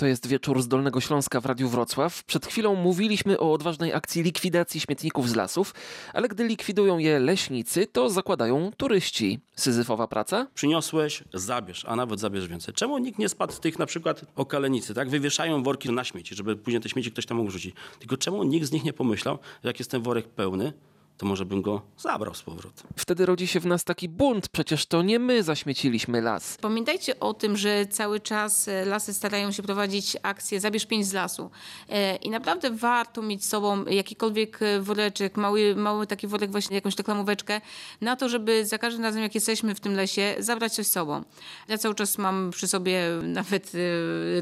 To jest wieczór z Dolnego Śląska w Radiu Wrocław. Przed chwilą mówiliśmy o odważnej akcji likwidacji śmietników z lasów, ale gdy likwidują je leśnicy, to zakładają turyści. Syzyfowa praca? Przyniosłeś, zabierz, a nawet zabierz więcej. Czemu nikt nie spadł tych na przykład okalenicy, tak? Wywieszają worki na śmieci, żeby później te śmieci ktoś tam mógł rzucić. Tylko czemu nikt z nich nie pomyślał, że jak jest ten worek pełny, to może bym go zabrał z powrotem. Wtedy rodzi się w nas taki bunt, przecież to nie my zaśmieciliśmy las. Pamiętajcie o tym, że cały czas e, lasy starają się prowadzić akcję Zabierz pięć z lasu. E, I naprawdę warto mieć z sobą jakikolwiek e, woreczek, mały, mały taki worek, właśnie jakąś reklamóweczkę, na to, żeby za każdym razem, jak jesteśmy w tym lesie, zabrać coś z sobą. Ja cały czas mam przy sobie nawet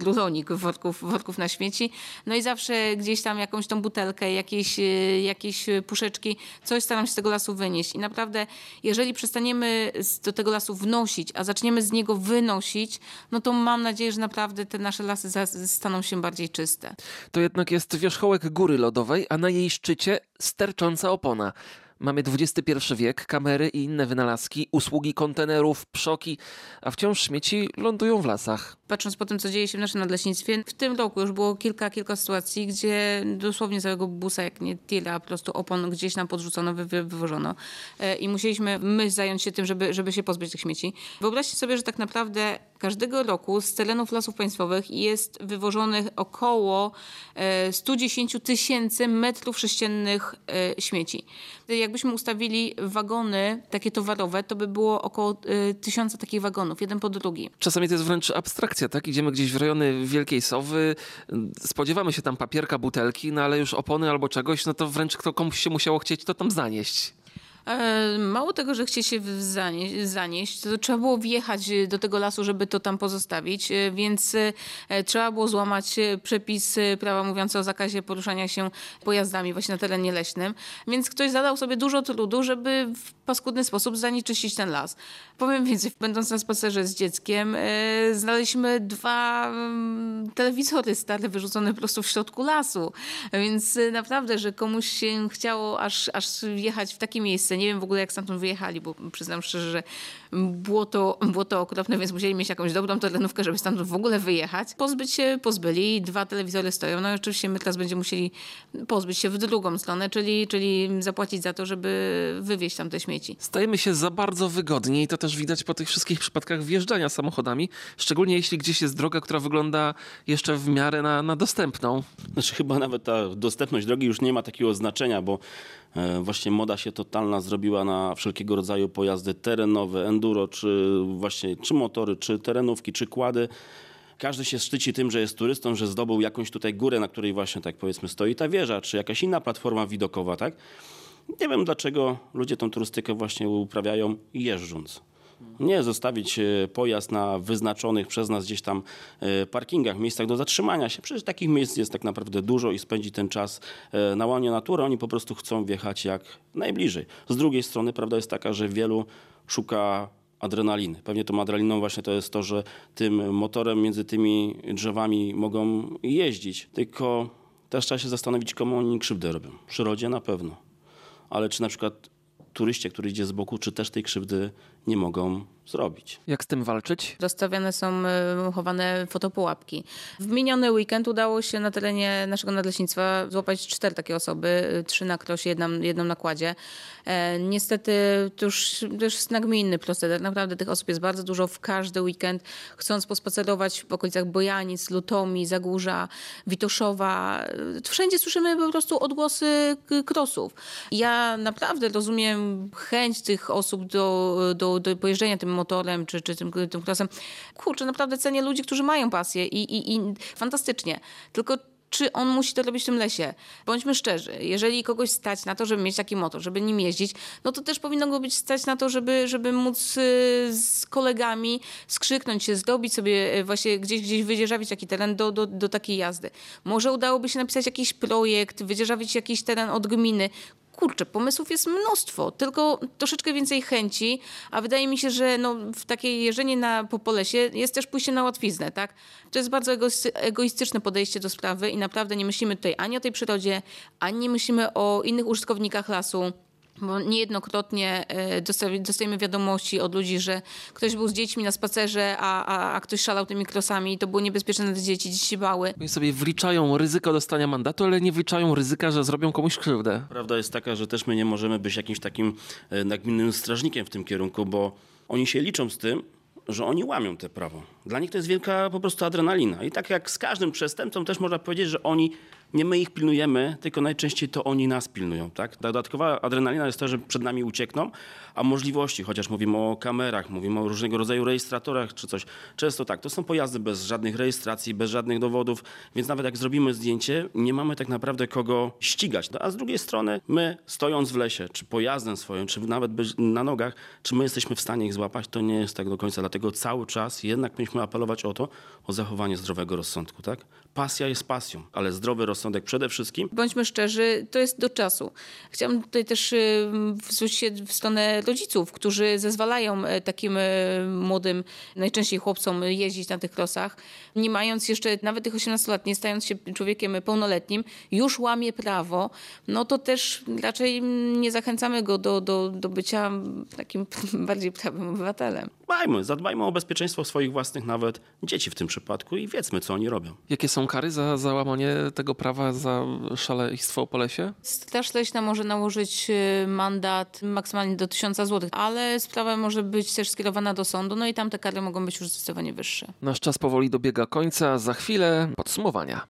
rulonik worków, worków na śmieci. No i zawsze gdzieś tam jakąś tą butelkę, jakieś, jakieś puszeczki, coś staram się z tego lasu wynieść. I naprawdę, jeżeli przestaniemy do tego lasu wnosić, a zaczniemy z niego wynosić, no to mam nadzieję, że naprawdę te nasze lasy staną się bardziej czyste. To jednak jest wierzchołek góry lodowej, a na jej szczycie stercząca opona. Mamy XXI wiek, kamery i inne wynalazki, usługi kontenerów, pszoki, a wciąż śmieci lądują w lasach. Patrząc po tym, co dzieje się w naszym nadleśnictwie, w tym roku już było kilka, kilka sytuacji, gdzie dosłownie całego busa, jak nie tyle, po prostu opon gdzieś nam podrzucono, wy, wywożono e, i musieliśmy my zająć się tym, żeby, żeby się pozbyć tych śmieci. Wyobraźcie sobie, że tak naprawdę każdego roku z terenów lasów państwowych jest wywożonych około 110 e, tysięcy metrów sześciennych e, śmieci. Jakbyśmy ustawili wagony takie towarowe, to by było około tysiąca takich wagonów, jeden po drugi. Czasami to jest wręcz abstrakcja tak? Idziemy gdzieś w rejony Wielkiej Sowy, spodziewamy się tam papierka, butelki, no ale już opony albo czegoś, no to wręcz kto komuś się musiało chcieć to tam zanieść. E, mało tego, że chcie się zanieść, to trzeba było wjechać do tego lasu, żeby to tam pozostawić, e, więc e, trzeba było złamać przepis prawa mówiący o zakazie poruszania się pojazdami właśnie na terenie leśnym. Więc ktoś zadał sobie dużo trudu, żeby w paskudny sposób zanieczyścić ten las. Powiem więcej, będąc na spacerze z dzieckiem, znaleźliśmy dwa mm, telewizory stare wyrzucone po prostu w środku lasu. Więc naprawdę, że komuś się chciało aż, aż jechać w takie miejsce, nie wiem w ogóle jak stamtąd wyjechali, bo przyznam szczerze, że było to, było to okropne, więc musieli mieć jakąś dobrą terenówkę, żeby stamtąd w ogóle wyjechać. Pozbyć się pozbyli, dwa telewizory stoją. No i oczywiście my teraz będziemy musieli pozbyć się w drugą stronę, czyli, czyli zapłacić za to, żeby wywieźć tam te śmieci. Stajemy się za bardzo wygodni i to też widać po tych wszystkich przypadkach wjeżdżania samochodami, szczególnie jeśli gdzieś jest droga, która wygląda jeszcze w miarę na, na dostępną. Znaczy chyba nawet ta dostępność drogi już nie ma takiego znaczenia, bo właśnie moda się totalna zrobiła na wszelkiego rodzaju pojazdy terenowe, enduro, czy właśnie czy motory, czy terenówki, czy kłady. Każdy się szczyci tym, że jest turystą, że zdobył jakąś tutaj górę, na której właśnie tak powiedzmy stoi ta wieża, czy jakaś inna platforma widokowa, tak? Nie wiem dlaczego ludzie tą turystykę właśnie uprawiają jeżdżąc. Nie zostawić e, pojazd na wyznaczonych przez nas gdzieś tam e, parkingach, miejscach do zatrzymania się. Przecież takich miejsc jest tak naprawdę dużo i spędzi ten czas e, na łonie natury. Oni po prostu chcą wjechać jak najbliżej. Z drugiej strony prawda jest taka, że wielu szuka adrenaliny. Pewnie tą adrenaliną właśnie to jest to, że tym motorem między tymi drzewami mogą jeździć. Tylko też trzeba się zastanowić, komu oni krzywdę robią. Przyrodzie na pewno. Ale czy na przykład turyście, który idzie z boku, czy też tej krzywdy nie mogą zrobić. Jak z tym walczyć? Rozstawiane są e, chowane fotopułapki. W miniony weekend udało się na terenie naszego nadleśnictwa złapać cztery takie osoby, e, trzy na krosie, jedną, jedną na kładzie. E, niestety to już, to już jest nagminny proceder. Naprawdę tych osób jest bardzo dużo w każdy weekend. Chcąc pospacerować w okolicach Bojanic, Lutomi, Zagórza, Witoszowa, wszędzie słyszymy po prostu odgłosy krosów. Ja naprawdę rozumiem chęć tych osób do, do, do pojeżdżenia tym motorem czy, czy tym, tym. Kurczę, naprawdę cenię ludzi, którzy mają pasję i, i, i fantastycznie. Tylko czy on musi to robić w tym lesie. Bądźmy szczerzy, jeżeli kogoś stać na to, żeby mieć taki motor, żeby nim jeździć, no to też powinno go być stać na to, żeby, żeby móc y, z kolegami skrzyknąć się, zdobić sobie y, właśnie gdzieś, gdzieś wydzierżawić taki teren do, do, do takiej jazdy. Może udałoby się napisać jakiś projekt, wydzierżawić jakiś teren od gminy, kurczę, pomysłów jest mnóstwo, tylko troszeczkę więcej chęci, a wydaje mi się, że no, w takie jeżdżenie na, po polesie jest też pójście na łatwiznę, tak? To jest bardzo egoistyczne podejście do sprawy i naprawdę nie myślimy tutaj ani o tej przyrodzie, ani nie myślimy o innych użytkownikach lasu. Bo niejednokrotnie e, dosta- dostajemy wiadomości od ludzi, że ktoś był z dziećmi na spacerze, a, a, a ktoś szalał tymi krosami i to było niebezpieczne dla dzieci, dzieci się bały. Oni sobie wliczają ryzyko dostania mandatu, ale nie wliczają ryzyka, że zrobią komuś krzywdę. Prawda jest taka, że też my nie możemy być jakimś takim e, nagminnym strażnikiem w tym kierunku, bo oni się liczą z tym, że oni łamią te prawo. Dla nich to jest wielka po prostu adrenalina. I tak jak z każdym przestępcą też można powiedzieć, że oni, nie my ich pilnujemy, tylko najczęściej to oni nas pilnują. Tak? Dodatkowa adrenalina jest to, że przed nami uciekną, a możliwości, chociaż mówimy o kamerach, mówimy o różnego rodzaju rejestratorach czy coś, często tak, to są pojazdy bez żadnych rejestracji, bez żadnych dowodów, więc nawet jak zrobimy zdjęcie, nie mamy tak naprawdę kogo ścigać. No, A z drugiej strony, my stojąc w lesie, czy pojazdem swoim, czy nawet na nogach, czy my jesteśmy w stanie ich złapać, to nie jest tak do końca. Dlatego cały czas jednak powinniśmy apelować o to, o zachowanie zdrowego rozsądku. Tak? Pasja jest pasją, ale zdrowy rozsądek przede wszystkim Bądźmy szczerzy, to jest do czasu. Chciałam tutaj też y, zwrócić się w stronę rodziców, którzy zezwalają e, takim e, młodym, najczęściej chłopcom jeździć na tych krosach, nie mając jeszcze nawet tych 18 lat, nie stając się człowiekiem pełnoletnim, już łamie prawo, no to też raczej nie zachęcamy go do, do, do bycia takim bardziej prawym obywatelem. Dbajmy, zadbajmy o bezpieczeństwo swoich własnych nawet dzieci w tym przypadku i wiedzmy, co oni robią. Jakie są kary za załamanie tego prawa, za szaleństwo po lesie? Straż Leśna może nałożyć y, mandat maksymalnie do 1000 zł, ale sprawa może być też skierowana do sądu, no i tam te kary mogą być już zdecydowanie wyższe. Nasz czas powoli dobiega końca, za chwilę podsumowania.